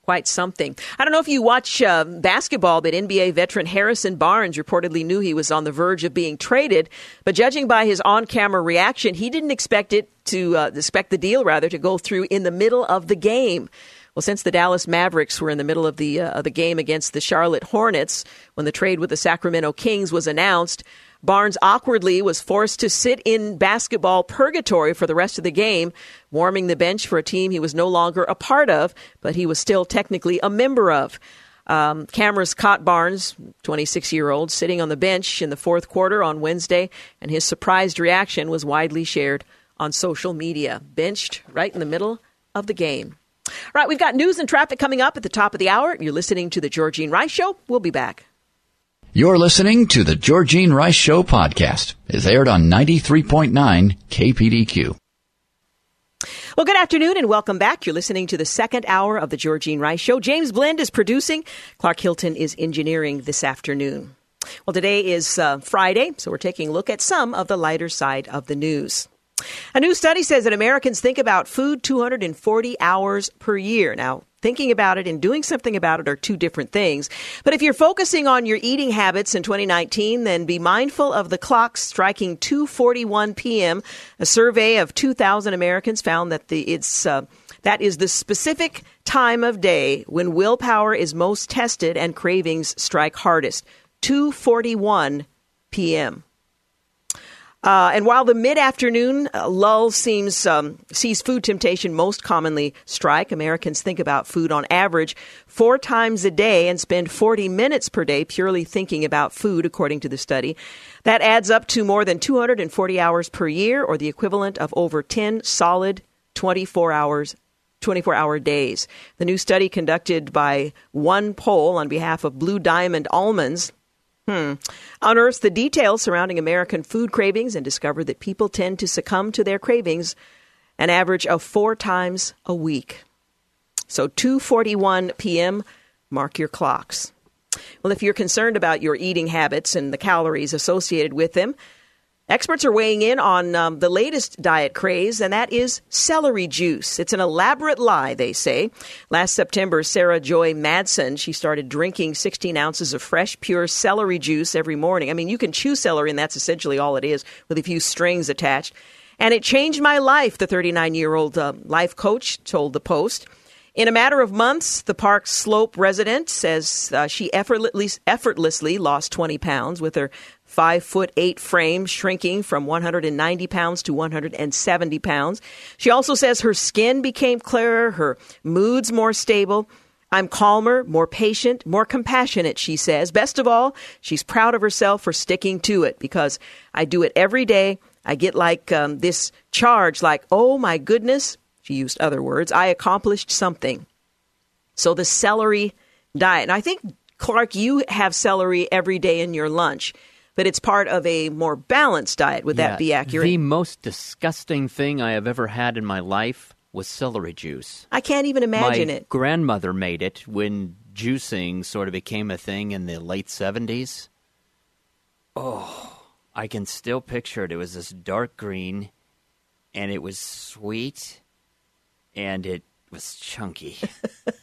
quite something. I don't know if you watch uh, basketball, but NBA veteran Harrison Barnes reportedly knew he was on the verge of being traded, but judging by his on-camera reaction, he didn't expect it to uh, expect the deal rather to go through in the middle of the game. Well, since the Dallas Mavericks were in the middle of the uh, of the game against the Charlotte Hornets when the trade with the Sacramento Kings was announced, Barnes awkwardly was forced to sit in basketball purgatory for the rest of the game, warming the bench for a team he was no longer a part of, but he was still technically a member of. Um, cameras caught Barnes, 26 year old, sitting on the bench in the fourth quarter on Wednesday, and his surprised reaction was widely shared on social media. Benched right in the middle of the game. All right, we've got news and traffic coming up at the top of the hour. You're listening to The Georgine Rice Show. We'll be back. You're listening to the Georgine Rice Show podcast. It's aired on 93.9 KPDQ. Well, good afternoon and welcome back. You're listening to the second hour of the Georgine Rice Show. James Blend is producing. Clark Hilton is engineering this afternoon. Well, today is uh, Friday, so we're taking a look at some of the lighter side of the news. A new study says that Americans think about food 240 hours per year. Now, thinking about it and doing something about it are two different things. But if you're focusing on your eating habits in 2019, then be mindful of the clock striking 2:41 p.m. A survey of 2,000 Americans found that the it's uh, that is the specific time of day when willpower is most tested and cravings strike hardest. 2:41 p.m. Uh, and while the mid-afternoon uh, lull seems um, sees food temptation most commonly strike, Americans think about food on average four times a day and spend 40 minutes per day purely thinking about food, according to the study. That adds up to more than 240 hours per year, or the equivalent of over 10 solid 24 hours 24 hour days. The new study conducted by OnePoll on behalf of Blue Diamond Almonds Hmm. Unearths the details surrounding American food cravings and discovered that people tend to succumb to their cravings an average of four times a week. So 2:41 p.m. Mark your clocks. Well, if you're concerned about your eating habits and the calories associated with them, Experts are weighing in on um, the latest diet craze, and that is celery juice. It's an elaborate lie, they say. Last September, Sarah Joy Madsen, she started drinking 16 ounces of fresh, pure celery juice every morning. I mean, you can chew celery, and that's essentially all it is, with a few strings attached. And it changed my life, the 39 year old uh, life coach told the Post. In a matter of months, the Park Slope resident says uh, she effortlessly, effortlessly lost 20 pounds with her five foot eight frame shrinking from 190 pounds to 170 pounds. She also says her skin became clearer, her moods more stable. I'm calmer, more patient, more compassionate, she says. Best of all, she's proud of herself for sticking to it because I do it every day. I get like um, this charge, like, oh my goodness, she used other words, I accomplished something. So the celery diet. And I think, Clark, you have celery every day in your lunch. But it's part of a more balanced diet. Would Yeah, that be accurate? The most disgusting thing I have ever had in my life was celery juice. I can't even imagine it. my it. grandmother made it when juicing sort of became a thing in the late 70s. Oh, I can still picture it. It was this dark green, and it was sweet, and it was chunky.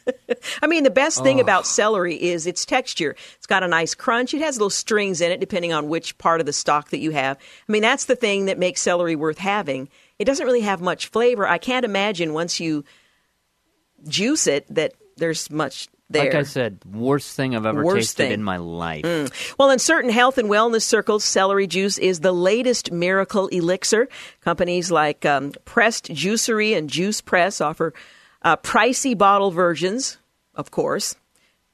I mean, the best thing about celery is its texture. It's got a nice crunch. It has little strings in it, depending on which part of the stalk that you have. I mean, that's the thing that makes celery worth having. It doesn't really have much flavor. I can't imagine once you juice it that there's much there. Like I said, worst thing I've ever Worst tasted thing. in my life. Well, in certain health and wellness circles, celery juice is the latest miracle elixir. Companies like um, Pressed Juicery and Juice Press offer uh, pricey bottle versions, of course.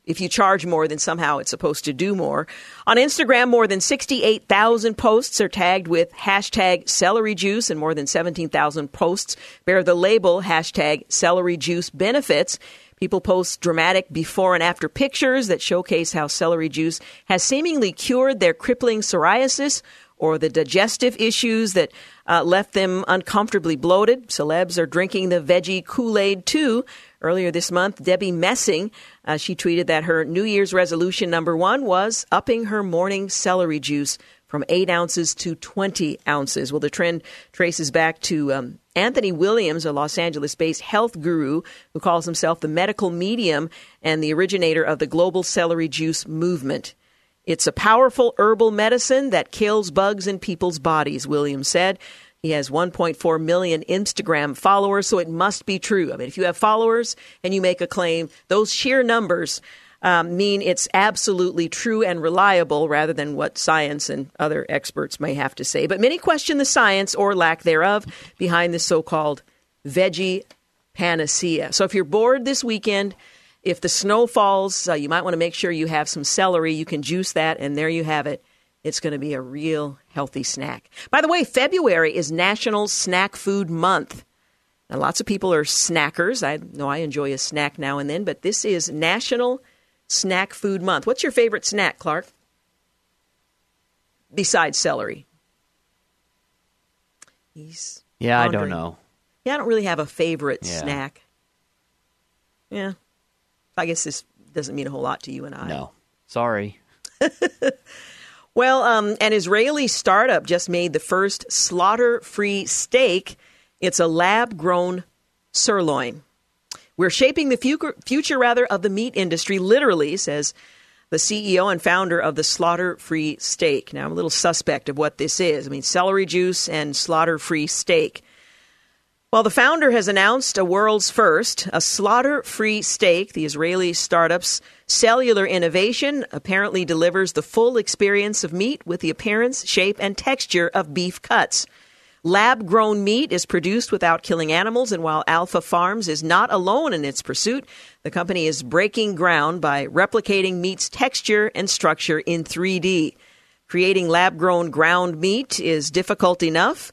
If you charge more, then somehow it's supposed to do more. On Instagram, more than 68,000 posts are tagged with hashtag celery juice, and more than 17,000 posts bear the label hashtag celery juice benefits. People post dramatic before and after pictures that showcase how celery juice has seemingly cured their crippling psoriasis or the digestive issues that uh, left them uncomfortably bloated. Celebs are drinking the veggie Kool Aid too. Earlier this month, Debbie Messing, uh, she tweeted that her New Year's resolution number one was upping her morning celery juice from 8 ounces to 20 ounces. Well, the trend traces back to um, Anthony Williams, a Los Angeles based health guru who calls himself the medical medium and the originator of the global celery juice movement. It's a powerful herbal medicine that kills bugs in people's bodies, Williams said. He has 1.4 million Instagram followers, so it must be true. I mean, if you have followers and you make a claim, those sheer numbers um, mean it's absolutely true and reliable rather than what science and other experts may have to say. But many question the science or lack thereof behind this so called veggie panacea. So if you're bored this weekend, if the snow falls, uh, you might want to make sure you have some celery. You can juice that, and there you have it. It's going to be a real healthy snack. By the way, February is National Snack Food Month. Now, lots of people are snackers. I know I enjoy a snack now and then, but this is National Snack Food Month. What's your favorite snack, Clark? Besides celery. He's Yeah, I don't know. Yeah, I don't really have a favorite Yeah. snack. Yeah. I guess this doesn't mean a whole lot to you and I. No. Sorry. Well, um, an Israeli startup just made the first slaughter free steak. It's a lab grown sirloin. We're shaping the future, future rather of the meat industry, literally, says the CEO and founder of the slaughter free steak. Now, I'm a little suspect of what this is. I mean, celery juice and slaughter free steak. Well, the founder has announced a world's first, a slaughter free steak. The Israeli startup's cellular innovation apparently delivers the full experience of meat with the appearance, shape, and texture of beef cuts. Lab grown meat is produced without killing animals, and while Aleph Farms is not alone in its pursuit, the company is breaking ground by replicating meat's texture and structure in 3D. Creating lab grown ground meat is difficult enough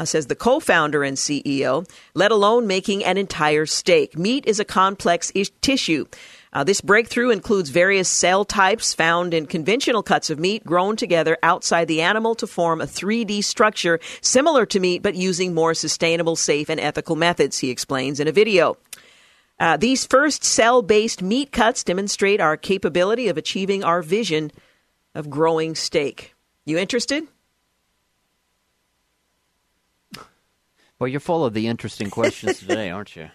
uh, says the co founder and CEO, let alone making an entire steak. Meat is a complex tissue. Uh, this breakthrough includes various cell types found in conventional cuts of meat grown together outside the animal to form a 3D structure similar to meat, but using more sustainable, safe, and ethical methods, he explains in a video. Uh, these first cell based meat cuts demonstrate our capability of achieving our vision of growing steak. You interested? Well, you're full of the interesting questions today, aren't you?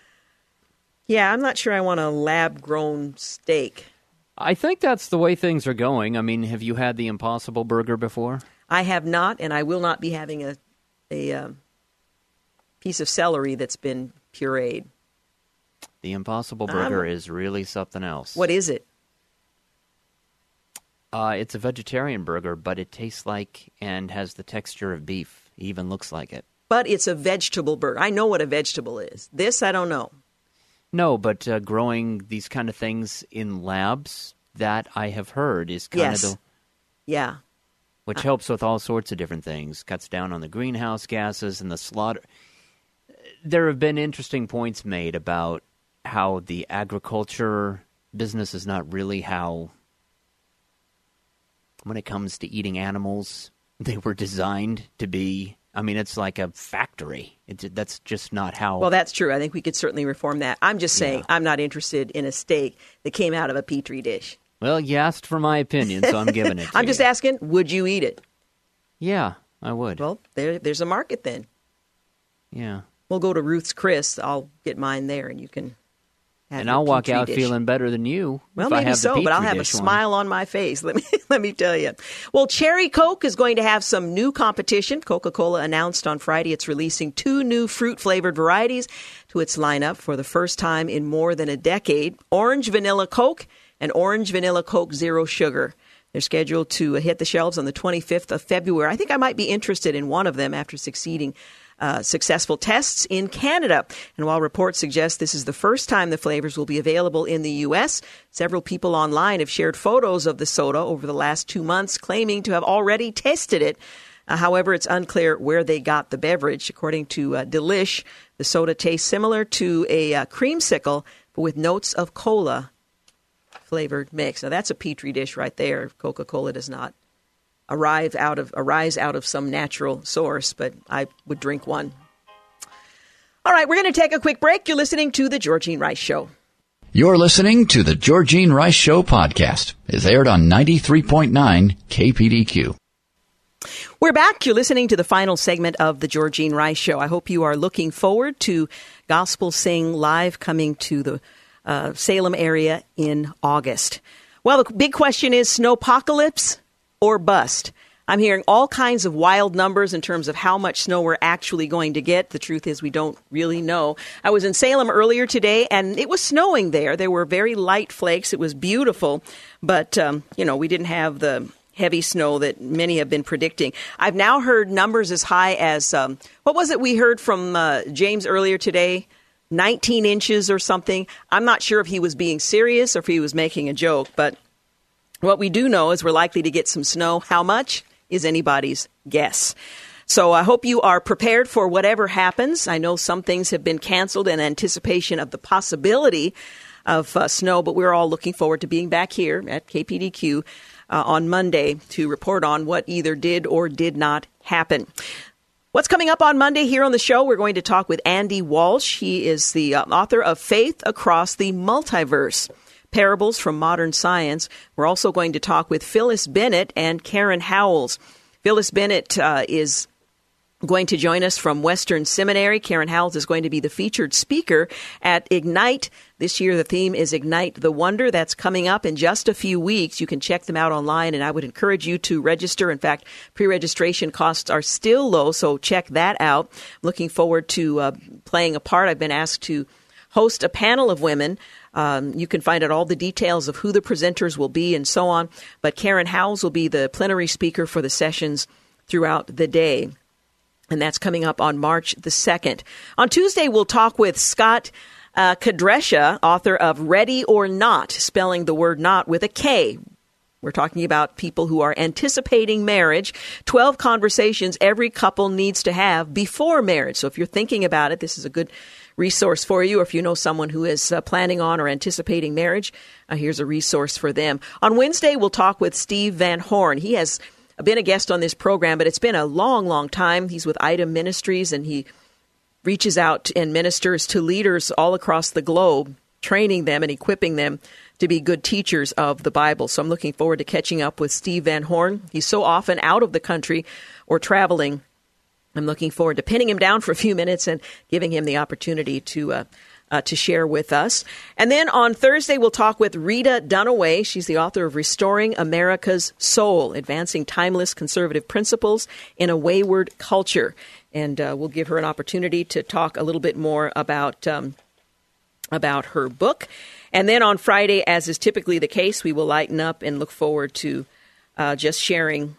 Yeah, I'm not sure I want a lab grown steak. I think that's the way things are going. I mean, have you had the Impossible Burger before? I have not, and I will not be having a a um, piece of celery that's been pureed. The Impossible I'm- Burger is really something else. What is it? Uh, it's a vegetarian burger, but it tastes like and has the texture of beef. Even looks like it. But it's a vegetable burger. I know what a vegetable is. This I don't know. No, but uh, growing these kind of things in labs, that I have heard is kind Yes. of the Yeah. which helps with all sorts of different things. Cuts down on the greenhouse gases and the slaughter. There have been interesting points made about how the agriculture business is not really how when it comes to eating animals. They were designed to be. I mean, it's like a factory. It's, that's just not how. Well, that's true. I think we could certainly reform that. I'm just saying, Yeah. I'm not interested in a steak that came out of a petri dish. Well, you asked for my opinion, so I'm giving it. To I'm just you. asking, would you eat it? Yeah, I would. Well, there, there's a market then. yeah, We'll go to Ruth's Chris. I'll get mine there, and you can. And I'll walk out dish. feeling better than you. Well, if I maybe so, but I'll have a dish one. smile on my face. Let me let me tell you. Well, Cherry Coke is going to have some new competition. Coca-Cola announced on Friday it's releasing two new fruit flavored varieties to its lineup for the first time in more than a decade: Orange Vanilla Coke and Orange Vanilla Coke Zero Sugar. They're scheduled to hit the shelves on the 25th of February. I think I might be interested in one of them after succeeding uh, successful tests in Canada. And while reports suggest this is the first time the flavors will be available in the U.S., several people online have shared photos of the soda over the last two months, claiming to have already tested it. Uh, however, it's unclear where they got the beverage. According to uh, Delish, the soda tastes similar to a uh, creamsicle, but with notes of cola flavored mix. Now that's a petri dish right there. Coca-Cola does not arrive out of arise out of some natural source, but I would drink one. All right, we're going to take a quick break. You're listening to the Georgine Rice Show. You're listening to the Georgine Rice Show podcast. It's aired on 93.9 KPDQ. We're back. You're listening to the final segment of the Georgine Rice Show. I hope you are looking forward to Gospel Sing Live coming to the uh, Salem area in August. Well, the big question is snowpocalypse or bust. I'm hearing all kinds of wild numbers in terms of how much snow we're actually going to get. The truth is, we don't really know. I was in Salem earlier today, and it was snowing there. There were very light flakes. It was beautiful, but um, you know, we didn't have the heavy snow that many have been predicting. I've now heard numbers as high as um, what was it we heard from uh, James earlier today? 19 inches or something. I'm not sure if he was being serious or if he was making a joke, but what we do know is we're likely to get some snow. How much is anybody's guess. So I hope you are prepared for whatever happens. I know some things have been canceled in anticipation of the possibility of uh, snow, but we're all looking forward to being back here at KPDQ uh, on Monday to report on what either did or did not happen. What's coming up on Monday here on the show? We're going to talk with Andy Walsh. He is the uh, author of Faith Across the Multiverse. Parables from Modern Science. We're also going to talk with Phyllis Bennett and Karen Howells. Phyllis Bennett uh, is going to join us from Western Seminary. Karen Howells is going to be the featured speaker at Ignite. This year, the theme is Ignite the Wonder. That's coming up in just a few weeks. You can check them out online, and I would encourage you to register. In fact, pre registration costs are still low, so check that out. Looking forward to uh, playing a part. I've been asked to host a panel of women. Um, you can find out all the details of who the presenters will be and so on. But Karen Howells will be the plenary speaker for the sessions throughout the day and that's coming up on March the 2nd. On Tuesday, we'll talk with Scott uh, Kedersha, author of Ready or Not, spelling the word not with a K. We're talking about people who are anticipating marriage, 12 conversations every couple needs to have before marriage. So if you're thinking about it, this is a good resource for you. Or if you know someone who is uh, planning on or anticipating marriage, uh, here's a resource for them. On Wednesday, we'll talk with Steve Van Horn. He has been a guest on this program, but it's been a long, long time. He's with Item Ministries and he reaches out and ministers to leaders all across the globe, training them and equipping them to be good teachers of the Bible. So I'm looking forward to catching up with Steve Van Horn. He's so often out of the country or traveling. I'm looking forward to pinning him down for a few minutes and giving him the opportunity to uh, uh, to share with us. And then on Thursday, we'll talk with Rita Dunaway. She's the author of Restoring America's Soul, Advancing Timeless Conservative Principles in a Wayward Culture. And uh, we'll give her an opportunity to talk a little bit more about. Um, about her book. And then on Friday, as is typically the case, we will lighten up and look forward to uh, just sharing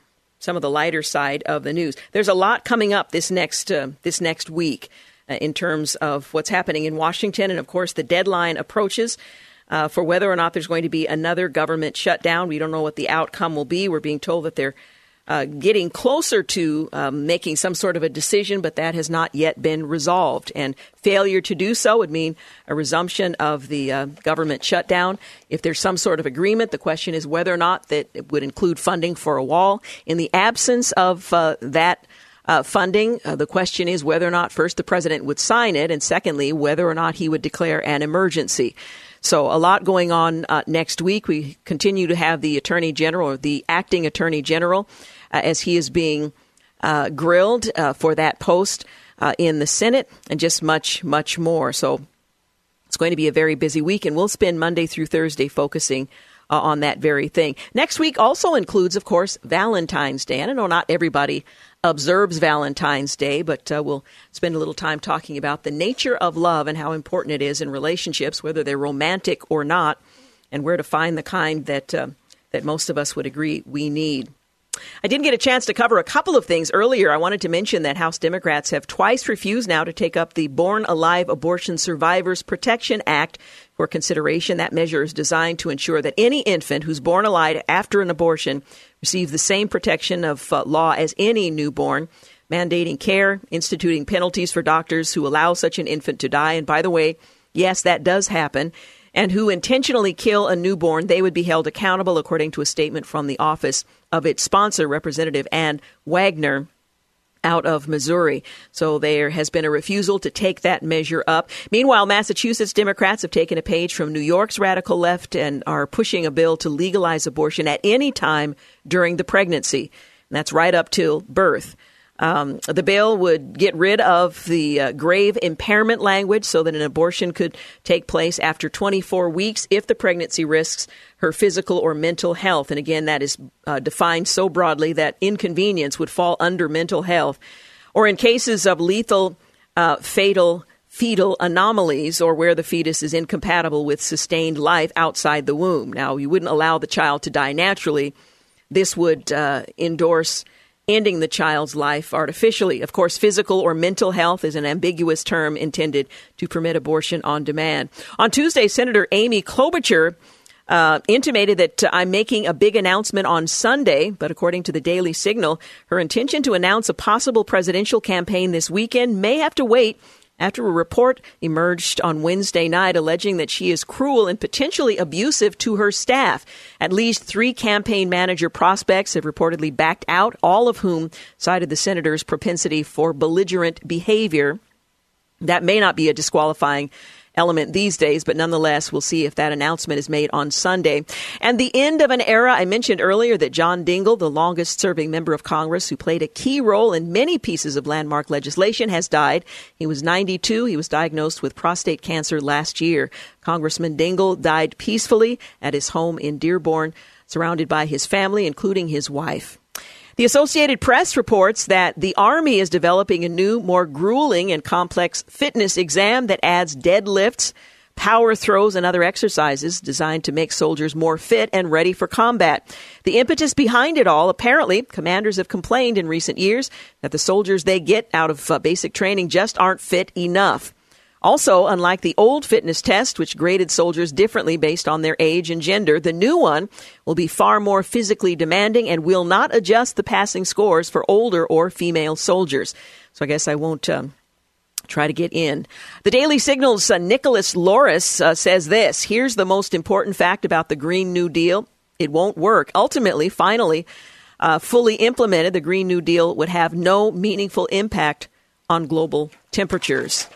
some of the lighter side of the news. There's a lot coming up this next uh, this next week uh, in terms of what's happening in Washington, and of course the deadline approaches. Uh, for whether or not there's going to be another government shutdown, we don't know what the outcome will be. We're being told that they're uh, getting closer to um, making some sort of a decision, but that has not yet been resolved. And failure to do so would mean a resumption of the uh, government shutdown. If there's some sort of agreement, the question is whether or not that it would include funding for a wall. In the absence of uh, that. Uh, funding. Uh, the question is whether or not first the president would sign it, and secondly, whether or not he would declare an emergency. So a lot going on uh, next week. We continue to have the attorney general or the acting attorney general uh, as he is being uh, grilled uh, for that post in the Senate, and just much, much more. So it's going to be a very busy week, and we'll spend Monday through Thursday focusing uh, on that very thing. Next week also includes, of course, Valentine's Day. And I know not everybody observes Valentine's Day, but uh, we'll spend a little time talking about the nature of love and how important it is in relationships, whether they're romantic or not, and where to find the kind that uh, that most of us would agree we need. I didn't get a chance to cover a couple of things earlier. I wanted to mention that House Democrats have twice refused now to take up the Born Alive Abortion Survivors Protection Act for consideration. That measure is designed to ensure that any infant who's born alive after an abortion receives the same protection of uh, law as any newborn, mandating care, instituting penalties for doctors who allow such an infant to die. And by the way, yes, that does happen and who intentionally kill a newborn, they would be held accountable, according to a statement from the office of its sponsor, Representative Ann Wagner out of Missouri. So there has been a refusal to take that measure up. Meanwhile, Massachusetts Democrats have taken a page from New York's radical left and are pushing a bill to legalize abortion at any time during the pregnancy. And that's right up till birth. Um, the bill would get rid of the uh, grave impairment language so that an abortion could take place after 24 weeks if the pregnancy risks her physical or mental health. And again, that is uh, defined so broadly that inconvenience would fall under mental health. Or in cases of lethal, uh, fatal, fetal anomalies or where the fetus is incompatible with sustained life outside the womb. Now, you wouldn't allow the child to die naturally. This would uh, endorse ending the child's life artificially. Of course, physical or mental health is an ambiguous term intended to permit abortion on demand. On Tuesday, Senator Amy Klobuchar uh, intimated that uh, I'm making a big announcement on Sunday, but according to the Daily Signal, her intention to announce a possible presidential campaign this weekend may have to wait after a report emerged on Wednesday night alleging that she is cruel and potentially abusive to her staff. At least three campaign manager prospects have reportedly backed out, all of whom cited the senator's propensity for belligerent behavior. That may not be a disqualifying element these days, but nonetheless, we'll see if that announcement is made on Sunday. And the end of an era. I mentioned earlier that John Dingell, the longest serving member of Congress who played a key role in many pieces of landmark legislation, has died. He was 92. He was diagnosed with prostate cancer last year. Congressman Dingell died peacefully at his home in Dearborn, surrounded by his family, including his wife. The Associated Press reports that the Army is developing a new, more grueling and complex fitness exam that adds deadlifts, power throws, and other exercises designed to make soldiers more fit and ready for combat. The impetus behind it all, apparently, commanders have complained in recent years that the soldiers they get out of uh, basic training just aren't fit enough. Also, unlike the old fitness test, which graded soldiers differently based on their age and gender, the new one will be far more physically demanding and will not adjust the passing scores for older or female soldiers. So I guess I won't. Um, try to get in. The Daily Signal's uh, Nicholas Loris uh, says this Here's the most important fact about the Green New Deal it won't work. Ultimately, finally, uh, fully implemented, the Green New Deal would have no meaningful impact on global temperatures.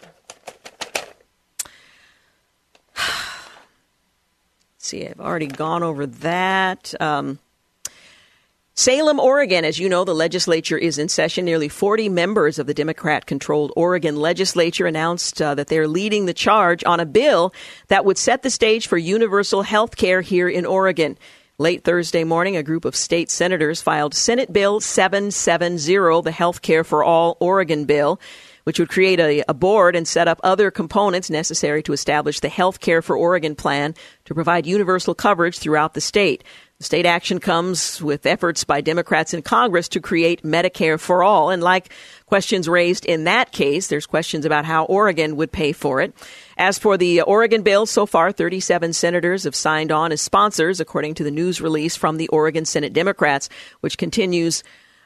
See, I've already gone over that. Um, Salem, Oregon, as you know, the legislature is in session. Nearly 40 members of the Democrat controlled Oregon legislature announced uh, that they're leading the charge on a bill that would set the stage for universal health care here in Oregon. Late Thursday morning, a group of state senators filed Senate Bill 770, the Health Care for All Oregon bill which would create a, a, board and set up other components necessary to establish the Health Care for Oregon plan to provide universal coverage throughout the state. State action comes with efforts by Democrats in Congress to create Medicare for all. And like questions raised in that case, there's questions about how Oregon would pay for it. As for the Oregon bill, so far 37 senators have signed on as sponsors, according to the news release from the Oregon Senate Democrats, which continues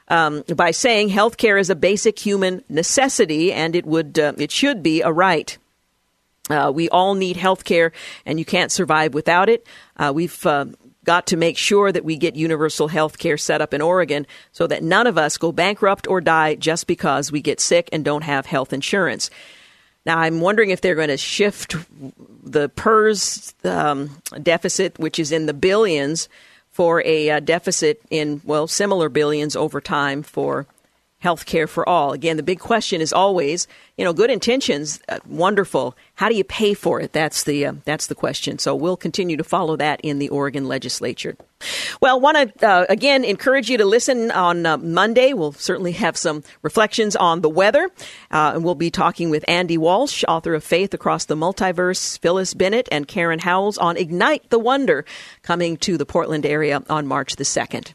um, by saying health care is a basic human necessity and it would uh, it should be a right. Uh, we all need health care, and you can't survive without it. Uh, we've uh, got to make sure that we get universal health care set up in Oregon so that none of us go bankrupt or die just because we get sick and don't have health insurance. Now, I'm wondering if they're going to shift the PERS um, deficit, which is in the billions, for a uh, deficit in, well, similar billions over time for health care for all. Again, the big question is always, you know, good intentions, uh, wonderful. How do you pay for it? That's the uh, that's the question. So we'll continue to follow that in the Oregon legislature. Well, want to uh, again encourage you to listen on uh, Monday. We'll certainly have some reflections on the weather, uh, and we'll be talking with Andy Walsh, author of Faith Across the Multiverse, Phyllis Bennett, and Karen Howells on Ignite the Wonder, coming to the Portland area on March the second.